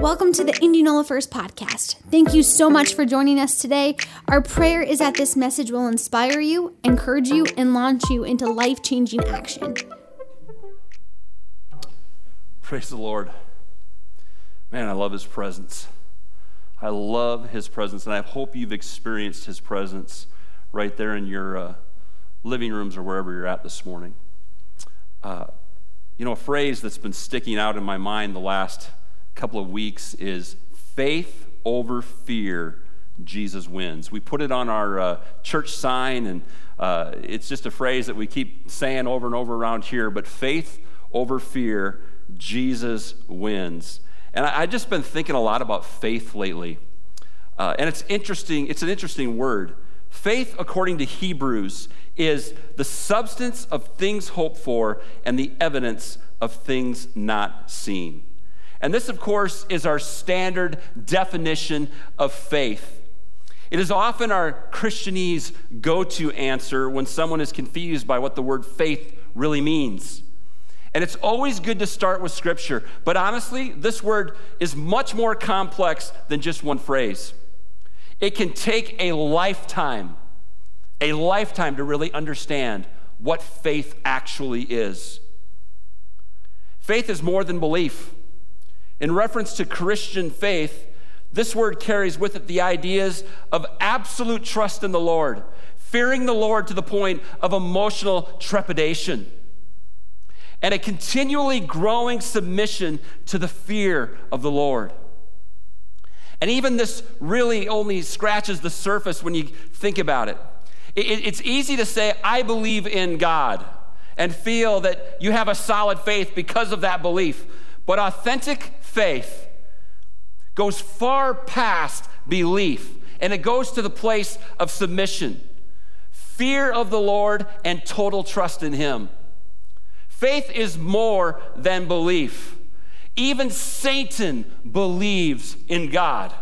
Welcome to the Indianola First podcast. Thank you so much for joining us today. Our prayer is that this message will inspire you, encourage you, and launch you into life changing action. Praise the Lord. Man, I love his presence. I love his presence, and I hope you've experienced his presence right there in your uh, living rooms or wherever you're at this morning. Uh, you know, a phrase that's been sticking out in my mind the last couple of weeks is faith over fear, Jesus wins. We put it on our uh, church sign, and uh, it's just a phrase that we keep saying over and over around here, but faith over fear, Jesus wins. And I, have just been thinking a lot about faith lately. Uh, and it's interesting, it's an interesting word. Faith, according to Hebrews, is the substance of things hoped for and the evidence of things not seen. And this, of course, is our standard definition of faith. It is often our Christianese go to answer when someone is confused by what the word faith really means. And it's always good to start with Scripture. But honestly, this word is much more complex than just one phrase. It can take a lifetime, a lifetime to really understand what faith actually is. Faith is more than belief. In reference to Christian faith, this word carries with it the ideas of absolute trust in the Lord, fearing the Lord to the point of emotional trepidation, and a continually growing submission to the fear of the Lord. And even this really only scratches the surface when you think about it. It's easy to say, I believe in God, and feel that you have a solid faith because of that belief. But authentic faith goes far past belief and it goes to the place of submission, fear of the Lord, and total trust in Him. Faith is more than belief. Even Satan believes in God.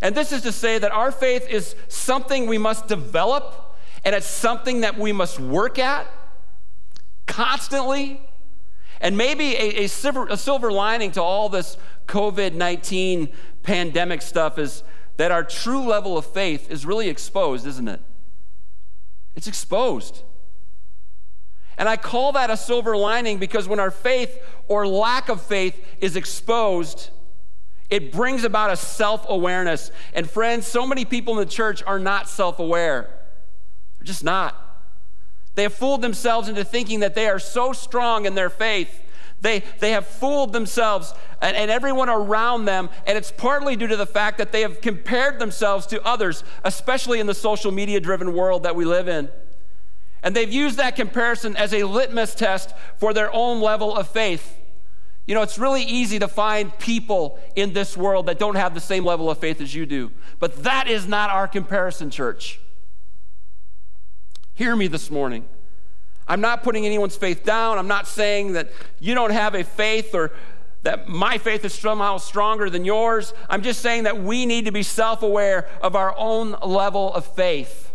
And this is to say that our faith is something we must develop, and it's something that we must work at constantly and maybe a, a, silver, a silver lining to all this COVID 19 pandemic stuff is that our true level of faith is really exposed, isn't it? It's exposed. And I call that a silver lining because when our faith or lack of faith is exposed, it brings about a self awareness. And friends, so many people in the church are not self aware. They're just not. They have fooled themselves into thinking that they are so strong in their faith. They, they have fooled themselves and, and everyone around them, and it's partly due to the fact that they have compared themselves to others, especially in the social media driven world that we live in. And they've used that comparison as a litmus test for their own level of faith. You know, it's really easy to find people in this world that don't have the same level of faith as you do. But that is not our comparison, church. Hear me this morning. I'm not putting anyone's faith down. I'm not saying that you don't have a faith or that my faith is somehow stronger than yours. I'm just saying that we need to be self aware of our own level of faith.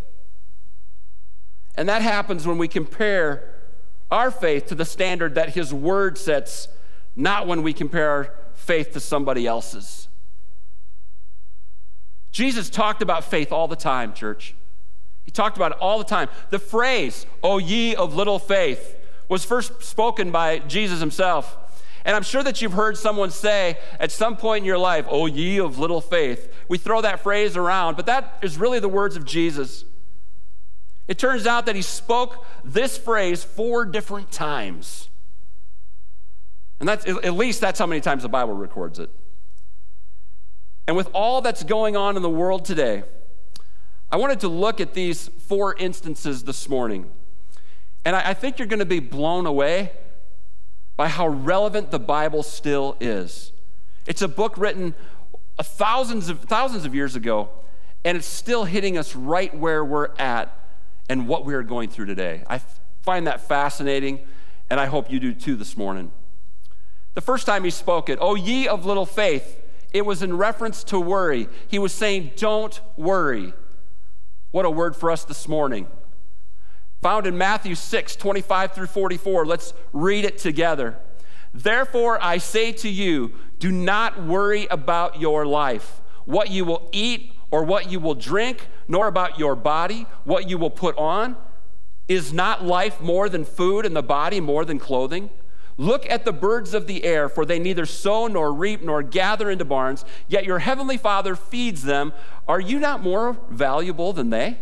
And that happens when we compare our faith to the standard that His Word sets, not when we compare our faith to somebody else's. Jesus talked about faith all the time, church. He talked about it all the time. The phrase, O ye of little faith, was first spoken by Jesus himself. And I'm sure that you've heard someone say at some point in your life, O ye of little faith. We throw that phrase around, but that is really the words of Jesus. It turns out that he spoke this phrase four different times. And that's at least that's how many times the Bible records it. And with all that's going on in the world today, I wanted to look at these four instances this morning. And I, think you're going to be blown away by how relevant the Bible still is. It's a book written thousands of, thousands of years ago, and it's still hitting us right where we're at and what we are going through today. I find that fascinating, and I hope you do too this morning. The first time he spoke it, Oh, ye of little faith, it was in reference to worry. He was saying, Don't worry. What a word for us this morning. Found in Matthew 6, 25 through 44. Let's read it together. Therefore, I say to you, Do not worry about your life, what you will eat or what you will drink, nor about your body, what you will put on. Is not life more than food and the body more than clothing? Look at the birds of the air, for they neither sow nor reap nor gather into barns, yet your heavenly Father feeds them. Are you not more valuable than they?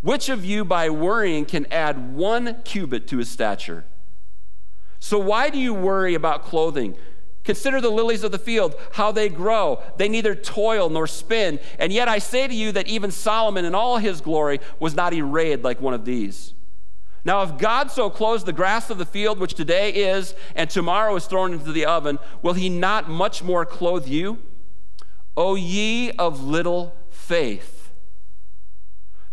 Which of you, by worrying, can add one cubit to his stature? So, why do you worry about clothing? Consider the lilies of the field, how they grow. They neither toil nor spin. And yet I say to you that even Solomon in all his glory was not arrayed like one of these. Now, if God so clothes the grass of the field, which today is and tomorrow is thrown into the oven, will he not much more clothe you? O ye of little faith.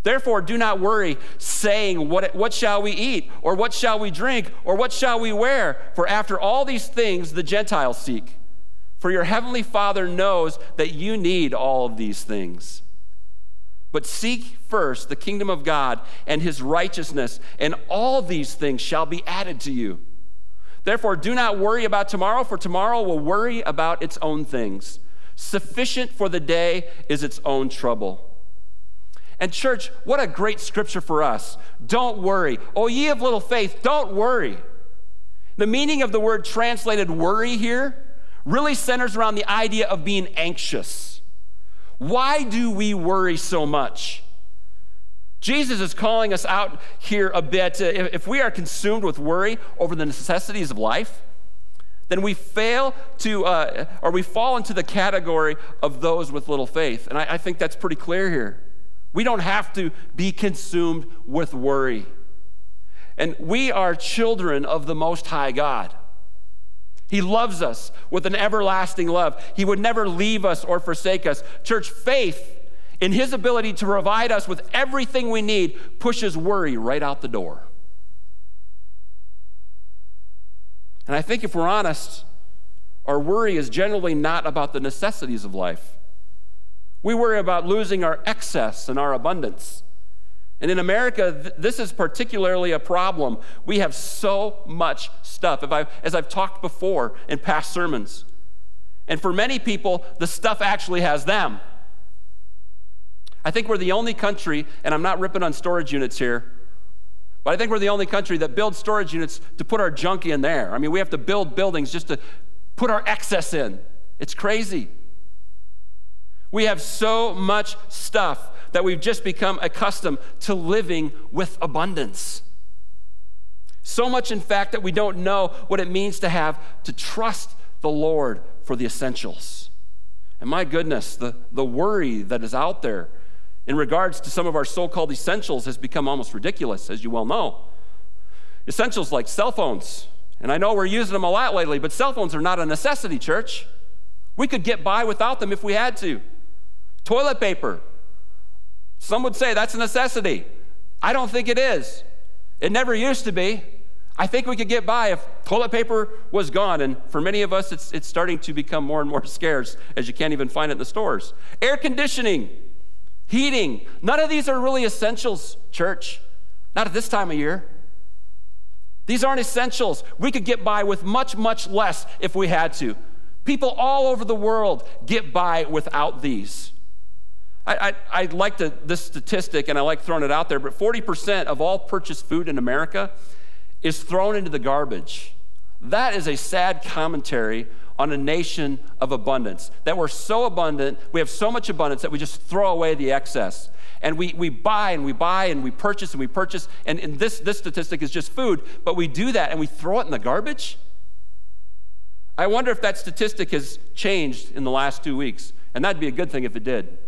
Therefore, do not worry, saying, what, what shall we eat? Or what shall we drink? Or what shall we wear? For after all these things the Gentiles seek. For your heavenly Father knows that you need all of these things. But seek first the kingdom of God and his righteousness, and all these things shall be added to you. Therefore, do not worry about tomorrow, for tomorrow will worry about its own things. Sufficient for the day is its own trouble. And, church, what a great scripture for us. Don't worry. Oh, ye of little faith, don't worry. The meaning of the word translated worry here really centers around the idea of being anxious. Why do we worry so much? Jesus is calling us out here a bit. If we are consumed with worry over the necessities of life, then we fail to, uh, or we fall into the category of those with little faith. And I, I think that's pretty clear here. We don't have to be consumed with worry. And we are children of the Most High God. He loves us with an everlasting love. He would never leave us or forsake us. Church, faith in His ability to provide us with everything we need pushes worry right out the door. And I think if we're honest, our worry is generally not about the necessities of life. We worry about losing our excess and our abundance. And in America, th- this is particularly a problem. We have so much stuff, I, as I've talked before in past sermons. And for many people, the stuff actually has them. I think we're the only country, and I'm not ripping on storage units here, but I think we're the only country that builds storage units to put our junk in there. I mean, we have to build buildings just to put our excess in. It's crazy. We have so much stuff that we've just become accustomed to living with abundance. So much, in fact, that we don't know what it means to have to trust the Lord for the essentials. And my goodness, the, the worry that is out there in regards to some of our so called essentials has become almost ridiculous, as you well know. Essentials like cell phones, and I know we're using them a lot lately, but cell phones are not a necessity, church. We could get by without them if we had to. Toilet paper. Some would say that's a necessity. I don't think it is. It never used to be. I think we could get by if toilet paper was gone. And for many of us, it's, it's starting to become more and more scarce as you can't even find it in the stores. Air conditioning, heating, none of these are really essentials, church. Not at this time of year. These aren't essentials. We could get by with much, much less if we had to. People all over the world get by without these. I, I, I like to, this statistic and I like throwing it out there, but 40% of all purchased food in America is thrown into the garbage. That is a sad commentary on a nation of abundance. That we're so abundant, we have so much abundance that we just throw away the excess. And we, we buy and we buy and we purchase and we purchase. And, and this, this statistic is just food, but we do that and we throw it in the garbage. I wonder if that statistic has changed in the last two weeks. And that'd be a good thing if it did.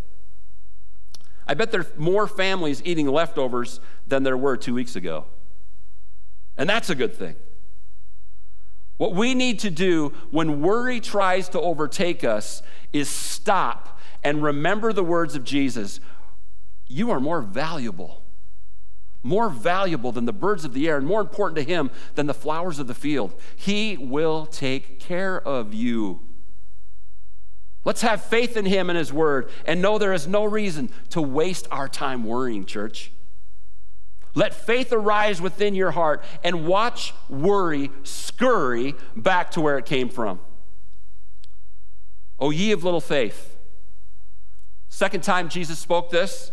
I bet there's more families eating leftovers than there were two weeks ago. And that's a good thing. What we need to do when worry tries to overtake us is stop and remember the words of Jesus You are more valuable, more valuable than the birds of the air, and more important to Him than the flowers of the field. He will take care of you. Let's have faith in Him and His Word and know there is no reason to waste our time worrying, church. Let faith arise within your heart and watch worry scurry back to where it came from. O ye of little faith. Second time Jesus spoke this,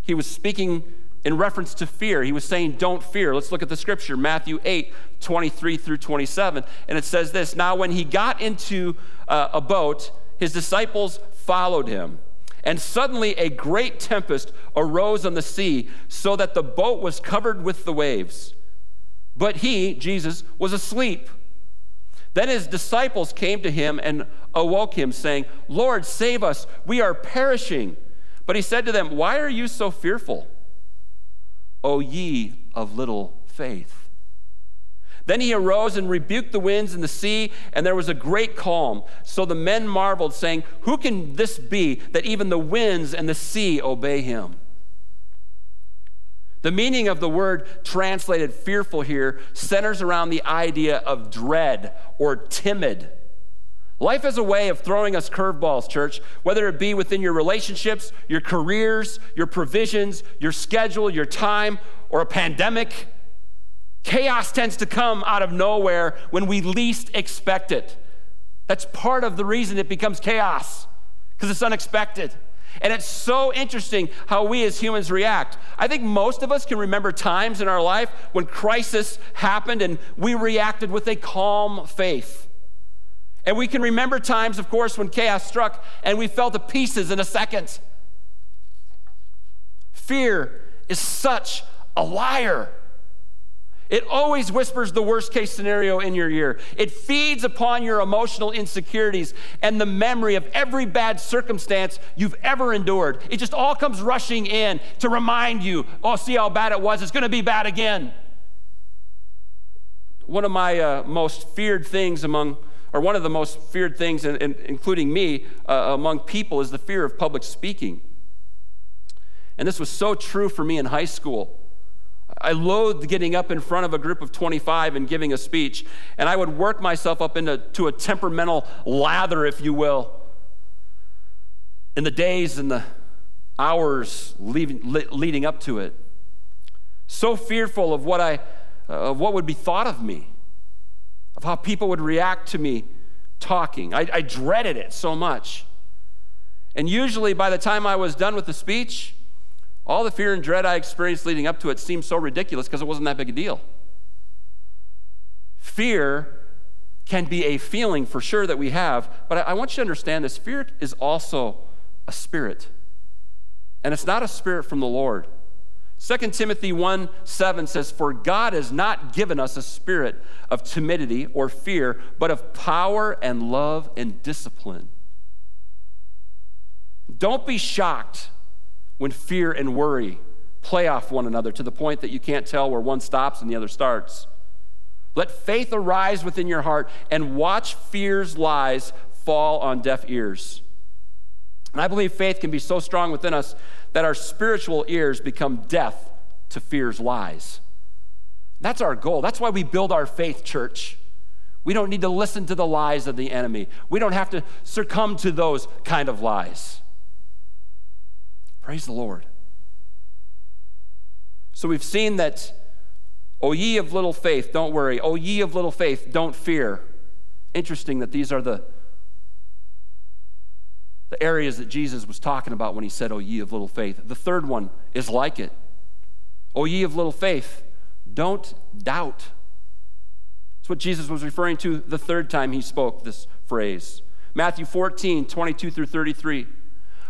he was speaking in reference to fear. He was saying, Don't fear. Let's look at the scripture, Matthew 8, 23 through 27. And it says this Now, when he got into uh, a boat, his disciples followed him. And suddenly a great tempest arose on the sea, so that the boat was covered with the waves. But he, Jesus, was asleep. Then his disciples came to him and awoke him, saying, Lord, save us, we are perishing. But he said to them, Why are you so fearful? O ye of little faith. Then he arose and rebuked the winds and the sea, and there was a great calm. So the men marveled, saying, Who can this be that even the winds and the sea obey him? The meaning of the word translated fearful here centers around the idea of dread or timid. Life is a way of throwing us curveballs, church, whether it be within your relationships, your careers, your provisions, your schedule, your time, or a pandemic. Chaos tends to come out of nowhere when we least expect it. That's part of the reason it becomes chaos, because it's unexpected. And it's so interesting how we as humans react. I think most of us can remember times in our life when crisis happened and we reacted with a calm faith. And we can remember times, of course, when chaos struck and we fell to pieces in a second. Fear is such a liar. It always whispers the worst case scenario in your ear. It feeds upon your emotional insecurities and the memory of every bad circumstance you've ever endured. It just all comes rushing in to remind you, oh, see how bad it was. It's going to be bad again. One of my uh, most feared things among or one of the most feared things, in, in, including me, uh, among people, is the fear of public speaking. And this was so true for me in high school. I loathed getting up in front of a group of 25 and giving a speech, and I would work myself up into to a temperamental lather, if you will, in the days and the hours leaving, leading up to it. So fearful of what I, uh, of what would be thought of me of how people would react to me talking. I, I dreaded it so much. And usually, by the time I was done with the speech, all the fear and dread I experienced leading up to it seemed so ridiculous because it wasn't that big a deal. Fear can be a feeling for sure that we have, but I, I want you to understand this fear is also a spirit. And it's not a spirit from the Lord. 2 Timothy 1 7 says, For God has not given us a spirit of timidity or fear, but of power and love and discipline. Don't be shocked when fear and worry play off one another to the point that you can't tell where one stops and the other starts. Let faith arise within your heart and watch fear's lies fall on deaf ears. And I believe faith can be so strong within us that our spiritual ears become deaf to fear's lies. That's our goal. That's why we build our faith, church. We don't need to listen to the lies of the enemy. We don't have to succumb to those kind of lies. Praise the Lord. So we've seen that, O ye of little faith, don't worry. O ye of little faith, don't fear. Interesting that these are the the areas that Jesus was talking about when he said, O ye of little faith. The third one is like it. O ye of little faith, don't doubt. That's what Jesus was referring to the third time he spoke this phrase. Matthew 14, 22 through 33.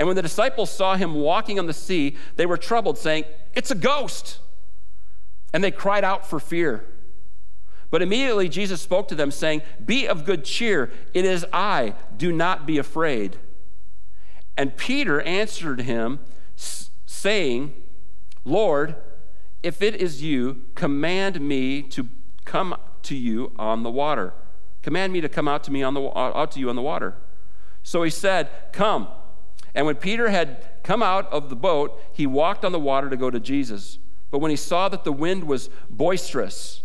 And when the disciples saw him walking on the sea, they were troubled, saying, It's a ghost! And they cried out for fear. But immediately Jesus spoke to them, saying, Be of good cheer, it is I, do not be afraid. And Peter answered him, saying, Lord, if it is you, command me to come to you on the water. Command me to come out to me on the out to you on the water. So he said, Come. And when Peter had come out of the boat, he walked on the water to go to Jesus. But when he saw that the wind was boisterous,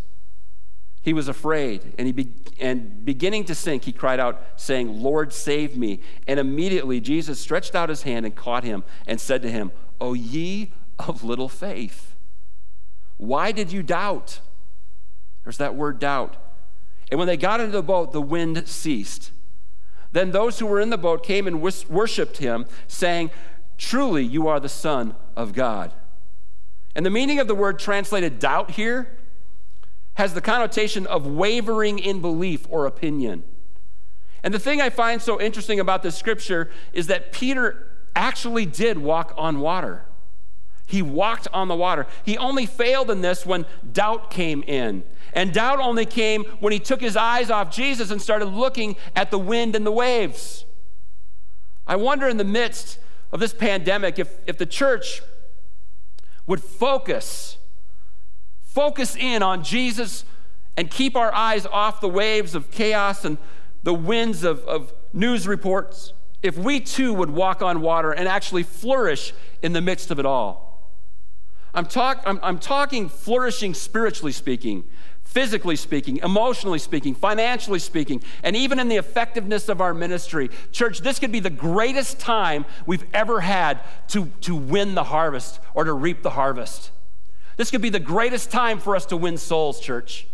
he was afraid, and, he be- and beginning to sink, he cried out, saying, Lord, save me. And immediately Jesus stretched out his hand and caught him and said to him, O ye of little faith, why did you doubt? There's that word doubt. And when they got into the boat, the wind ceased. Then those who were in the boat came and worshiped him, saying, Truly, you are the Son of God. And the meaning of the word translated doubt here has the connotation of wavering in belief or opinion. And the thing I find so interesting about this scripture is that Peter actually did walk on water. He walked on the water. He only failed in this when doubt came in. And doubt only came when he took his eyes off Jesus and started looking at the wind and the waves. I wonder in the midst of this pandemic if, if the church would focus, focus in on Jesus and keep our eyes off the waves of chaos and the winds of, of news reports, if we too would walk on water and actually flourish in the midst of it all. I'm, talk, I'm, I'm talking flourishing spiritually speaking, physically speaking, emotionally speaking, financially speaking, and even in the effectiveness of our ministry. Church, this could be the greatest time we've ever had to, to win the harvest or to reap the harvest. This could be the greatest time for us to win souls, church.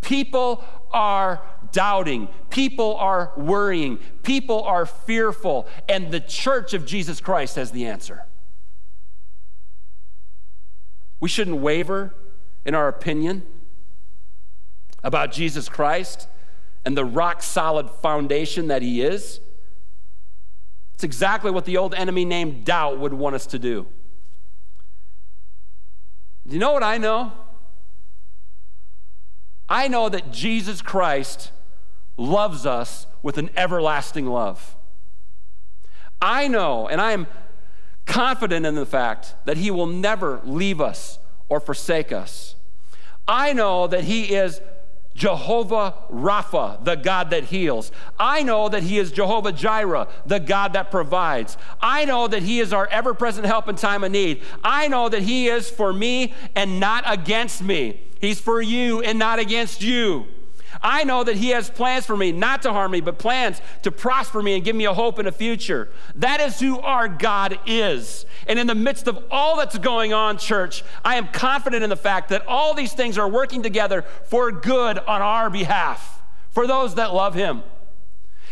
People are doubting. People are worrying. People are fearful. And the church of Jesus Christ has the answer. We shouldn't waver in our opinion about Jesus Christ and the rock solid foundation that he is. It's exactly what the old enemy named doubt would want us to do. Do you know what I know? I know that Jesus Christ loves us with an everlasting love. I know, and I am confident in the fact that He will never leave us or forsake us. I know that He is Jehovah Rapha, the God that heals. I know that He is Jehovah Jireh, the God that provides. I know that He is our ever present help in time of need. I know that He is for me and not against me. He's for you and not against you. I know that He has plans for me, not to harm me, but plans to prosper me and give me a hope and a future. That is who our God is. And in the midst of all that's going on, church, I am confident in the fact that all these things are working together for good on our behalf, for those that love Him.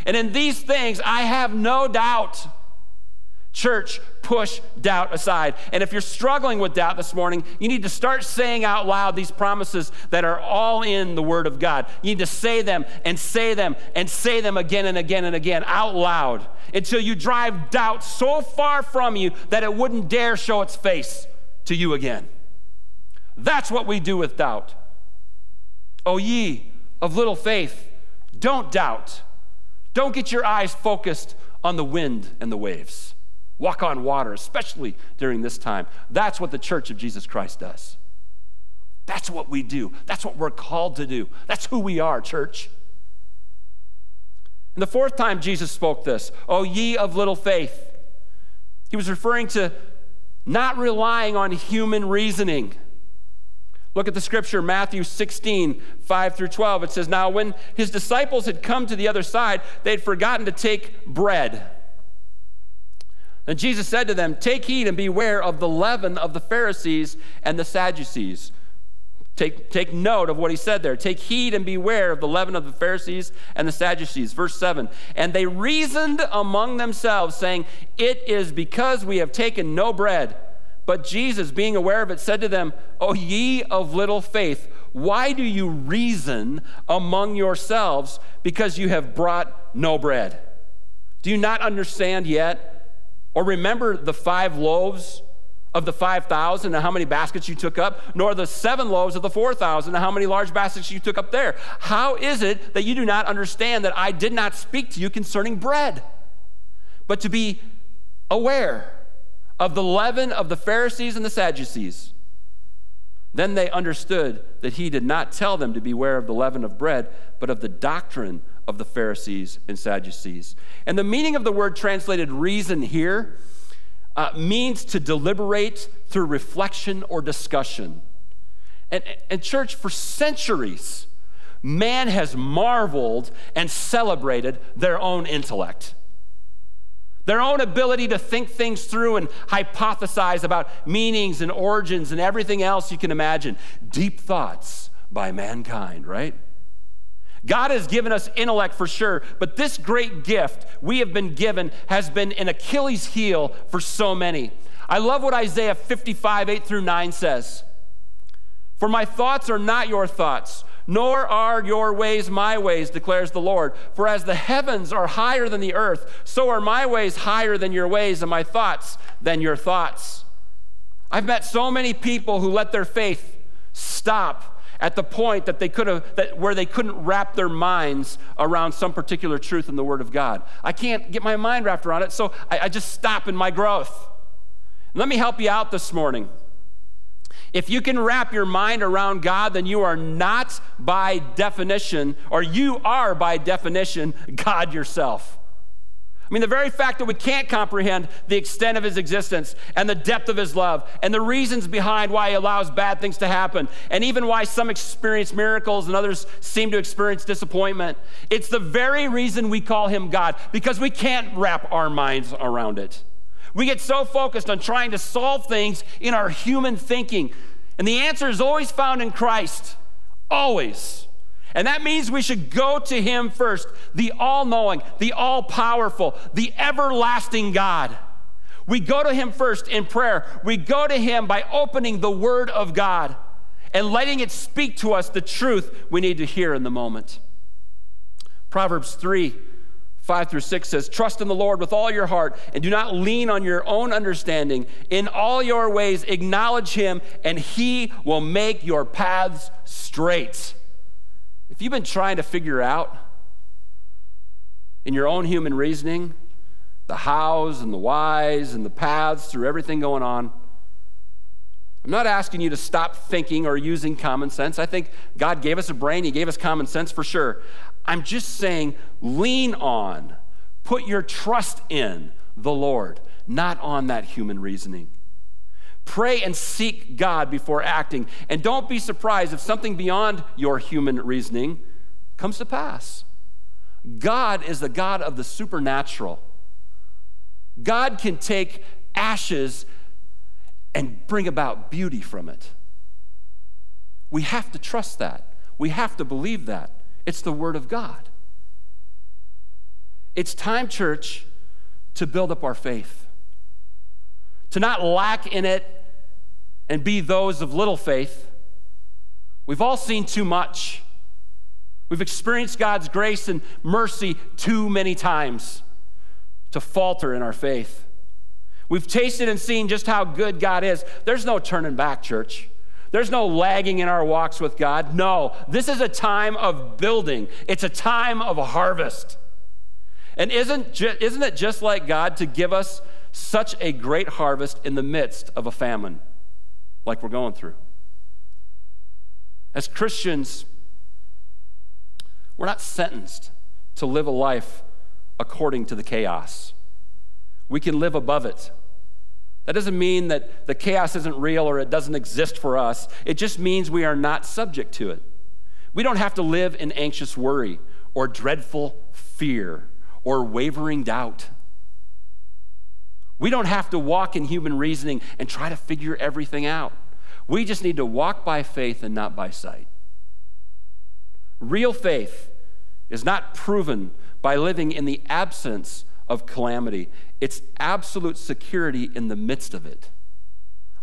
And in these things, I have no doubt Church, push doubt aside. And if you're struggling with doubt this morning, you need to start saying out loud these promises that are all in the Word of God. You need to say them and say them and say them again and again and again out loud until you drive doubt so far from you that it wouldn't dare show its face to you again. That's what we do with doubt. O ye of little faith, don't doubt. Don't get your eyes focused on the wind and the waves walk on water, especially during this time. That's what the church of Jesus Christ does. That's what we do. That's what we're called to do. That's who we are, church. And the fourth time Jesus spoke this, O ye of little faith, he was referring to not relying on human reasoning. Look at the scripture, Matthew 16, 5 through 12. It says, Now when his disciples had come to the other side, they had forgotten to take bread. And Jesus said to them, Take heed and beware of the leaven of the Pharisees and the Sadducees. Take, take note of what he said there. Take heed and beware of the leaven of the Pharisees and the Sadducees. Verse 7 And they reasoned among themselves, saying, It is because we have taken no bread. But Jesus, being aware of it, said to them, O ye of little faith, why do you reason among yourselves because you have brought no bread? Do you not understand yet? Or remember the five loaves of the 5,000 and how many baskets you took up, nor the seven loaves of the 4,000 and how many large baskets you took up there. How is it that you do not understand that I did not speak to you concerning bread, but to be aware of the leaven of the Pharisees and the Sadducees? Then they understood that he did not tell them to beware of the leaven of bread, but of the doctrine of the Pharisees and Sadducees. And the meaning of the word translated reason here uh, means to deliberate through reflection or discussion. And, and, church, for centuries, man has marveled and celebrated their own intellect, their own ability to think things through and hypothesize about meanings and origins and everything else you can imagine. Deep thoughts by mankind, right? God has given us intellect for sure, but this great gift we have been given has been an Achilles heel for so many. I love what Isaiah 55, 8 through 9 says. For my thoughts are not your thoughts, nor are your ways my ways, declares the Lord. For as the heavens are higher than the earth, so are my ways higher than your ways, and my thoughts than your thoughts. I've met so many people who let their faith stop at the point that they could have that where they couldn't wrap their minds around some particular truth in the word of god. I can't get my mind wrapped around it so i, I just stop in my growth. Let me help you out this morning. If you can wrap your mind around God, then you are not by definition, or you are by definition, God yourself. I mean, the very fact that we can't comprehend the extent of his existence and the depth of his love and the reasons behind why he allows bad things to happen and even why some experience miracles and others seem to experience disappointment. It's the very reason we call him God because we can't wrap our minds around it. We get so focused on trying to solve things in our human thinking. And the answer is always found in Christ. Always. And that means we should go to Him first, the all knowing, the all powerful, the everlasting God. We go to Him first in prayer. We go to Him by opening the Word of God and letting it speak to us the truth we need to hear in the moment. Proverbs 3 5 through 6 says, Trust in the Lord with all your heart and do not lean on your own understanding. In all your ways, acknowledge Him, and He will make your paths straight. If you've been trying to figure out in your own human reasoning the hows and the whys and the paths through everything going on, I'm not asking you to stop thinking or using common sense. I think God gave us a brain, He gave us common sense for sure. I'm just saying, lean on, put your trust in the Lord, not on that human reasoning. Pray and seek God before acting. And don't be surprised if something beyond your human reasoning comes to pass. God is the God of the supernatural. God can take ashes and bring about beauty from it. We have to trust that. We have to believe that. It's the Word of God. It's time, church, to build up our faith to not lack in it and be those of little faith. We've all seen too much. We've experienced God's grace and mercy too many times to falter in our faith. We've tasted and seen just how good God is. There's no turning back, church. There's no lagging in our walks with God. No, this is a time of building, it's a time of harvest. And isn't, isn't it just like God to give us such a great harvest in the midst of a famine like we're going through. As Christians, we're not sentenced to live a life according to the chaos. We can live above it. That doesn't mean that the chaos isn't real or it doesn't exist for us. It just means we are not subject to it. We don't have to live in anxious worry or dreadful fear or wavering doubt. We don't have to walk in human reasoning and try to figure everything out. We just need to walk by faith and not by sight. Real faith is not proven by living in the absence of calamity, it's absolute security in the midst of it.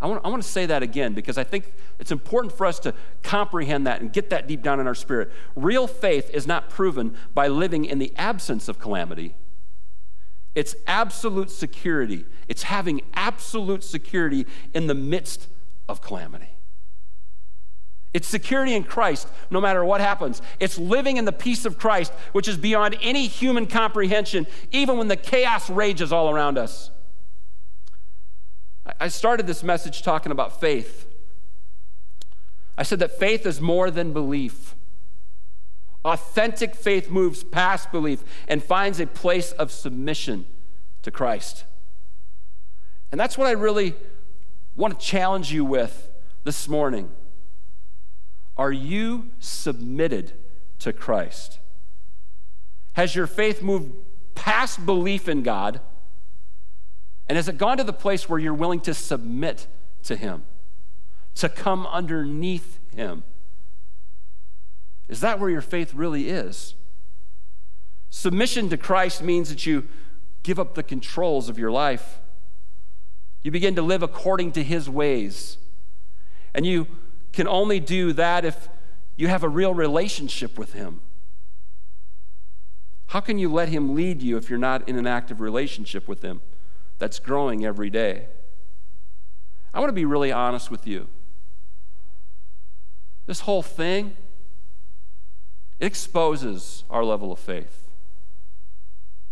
I want, I want to say that again because I think it's important for us to comprehend that and get that deep down in our spirit. Real faith is not proven by living in the absence of calamity, it's absolute security. It's having absolute security in the midst of calamity. It's security in Christ no matter what happens. It's living in the peace of Christ, which is beyond any human comprehension, even when the chaos rages all around us. I started this message talking about faith. I said that faith is more than belief. Authentic faith moves past belief and finds a place of submission to Christ. And that's what I really want to challenge you with this morning. Are you submitted to Christ? Has your faith moved past belief in God? And has it gone to the place where you're willing to submit to Him, to come underneath Him? Is that where your faith really is? Submission to Christ means that you give up the controls of your life. You begin to live according to His ways. And you can only do that if you have a real relationship with Him. How can you let Him lead you if you're not in an active relationship with Him that's growing every day? I want to be really honest with you. This whole thing, it exposes our level of faith.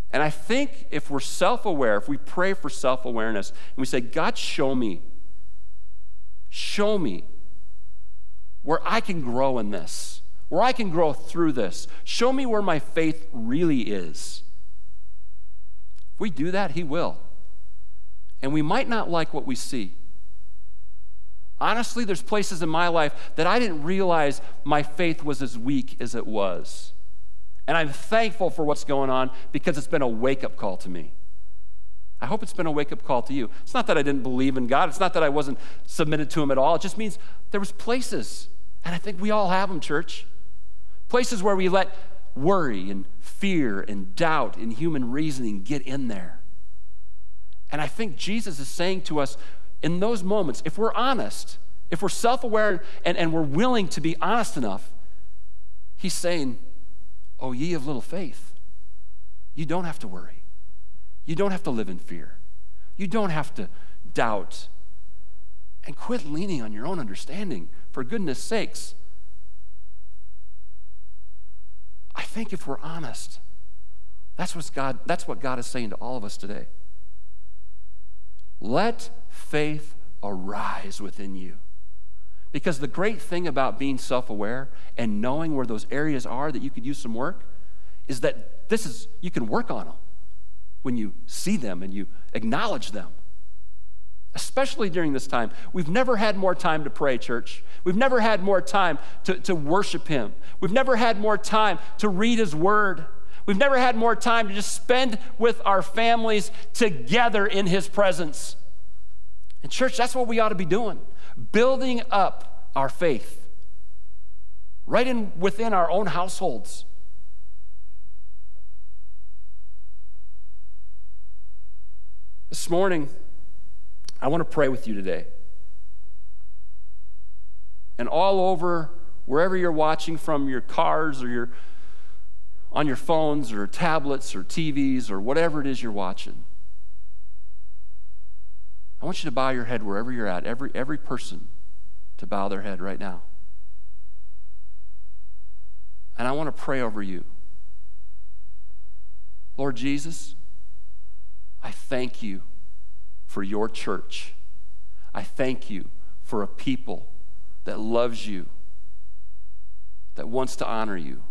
And I think if we're self aware, if we pray for self awareness, and we say, God, show me, show me where I can grow in this, where I can grow through this, show me where my faith really is. If we do that, He will. And we might not like what we see. Honestly, there's places in my life that I didn't realize my faith was as weak as it was. And I'm thankful for what's going on because it's been a wake up call to me. I hope it's been a wake up call to you. It's not that I didn't believe in God. It's not that I wasn't submitted to Him at all. It just means there was places, and I think we all have them, church. Places where we let worry and fear and doubt and human reasoning get in there. And I think Jesus is saying to us in those moments, if we're honest, if we're self aware and, and we're willing to be honest enough, He's saying, Oh, ye of little faith, you don't have to worry. You don't have to live in fear. You don't have to doubt. And quit leaning on your own understanding, for goodness sakes. I think if we're honest, that's, what God, that's what God is saying to all of us today. Let faith arise within you. Because the great thing about being self aware and knowing where those areas are that you could use some work is that this is, you can work on them when you see them and you acknowledge them. Especially during this time. We've never had more time to pray, church. We've never had more time to, to worship Him. We've never had more time to read His Word. We've never had more time to just spend with our families together in His presence. And, church, that's what we ought to be doing building up our faith right in within our own households. This morning, I want to pray with you today. And all over, wherever you're watching from your cars or your on your phones or tablets or TVs or whatever it is you're watching. I want you to bow your head wherever you're at, every, every person to bow their head right now. And I want to pray over you. Lord Jesus, I thank you for your church. I thank you for a people that loves you, that wants to honor you,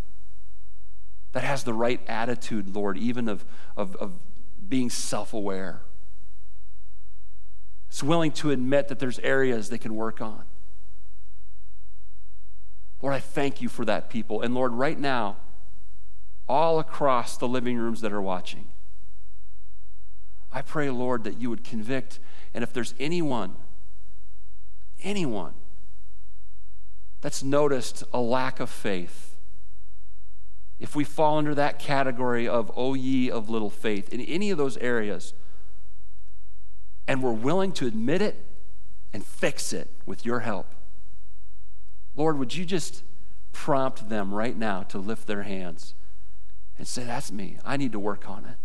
that has the right attitude, Lord, even of, of, of being self aware. It's willing to admit that there's areas they can work on. Lord, I thank you for that people. And Lord, right now, all across the living rooms that are watching, I pray, Lord, that you would convict. And if there's anyone, anyone that's noticed a lack of faith, if we fall under that category of, O ye of little faith, in any of those areas, and we're willing to admit it and fix it with your help. Lord, would you just prompt them right now to lift their hands and say, That's me. I need to work on it.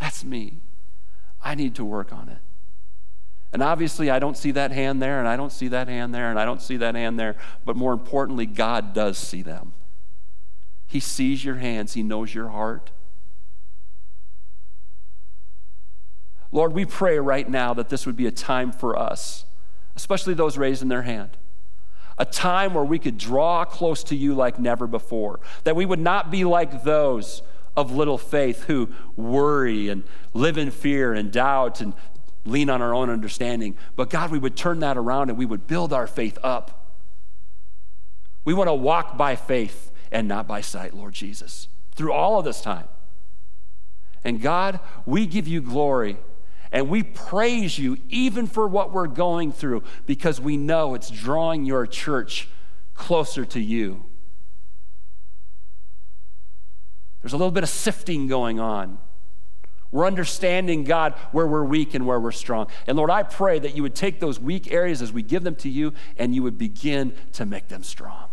That's me. I need to work on it. And obviously, I don't see that hand there, and I don't see that hand there, and I don't see that hand there. But more importantly, God does see them. He sees your hands, He knows your heart. Lord, we pray right now that this would be a time for us, especially those raising their hand. a time where we could draw close to you like never before, that we would not be like those of little faith who worry and live in fear and doubt and lean on our own understanding. But God, we would turn that around and we would build our faith up. We want to walk by faith and not by sight, Lord Jesus, through all of this time. And God, we give you glory and we praise you even for what we're going through because we know it's drawing your church closer to you. There's a little bit of sifting going on. We're understanding, God, where we're weak and where we're strong. And Lord, I pray that you would take those weak areas as we give them to you and you would begin to make them strong.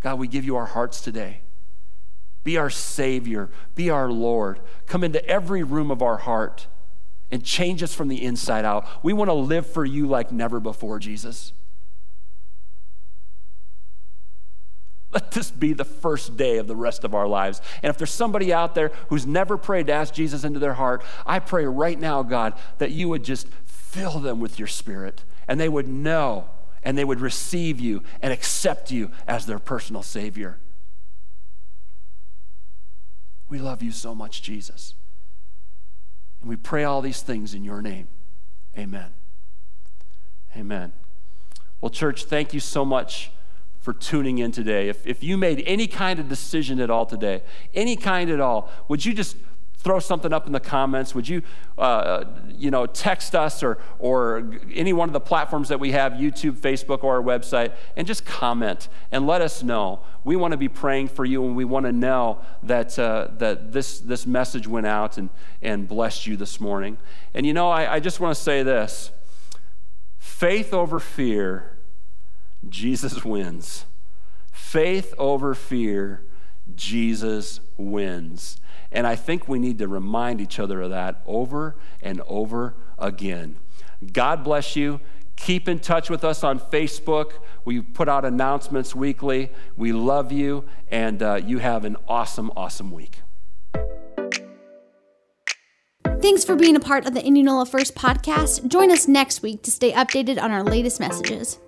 God, we give you our hearts today. Be our Savior, be our Lord. Come into every room of our heart and change us from the inside out. We want to live for you like never before, Jesus. Let this be the first day of the rest of our lives. And if there's somebody out there who's never prayed to ask Jesus into their heart, I pray right now, God, that you would just fill them with your spirit and they would know and they would receive you and accept you as their personal Savior. We love you so much, Jesus. And we pray all these things in your name. Amen. Amen. Well, church, thank you so much for tuning in today. If, if you made any kind of decision at all today, any kind at all, would you just throw something up in the comments? Would you, uh, you know, text us or, or any one of the platforms that we have, YouTube, Facebook, or our website, and just comment and let us know. We want to be praying for you, and we want to know that, uh, that this, this message went out and, and blessed you this morning. And you know, I, I just want to say this faith over fear Jesus wins. Faith over fear, Jesus wins. And I think we need to remind each other of that over and over again. God bless you. Keep in touch with us on Facebook. We put out announcements weekly. We love you, and uh, you have an awesome, awesome week. Thanks for being a part of the Indianola First podcast. Join us next week to stay updated on our latest messages.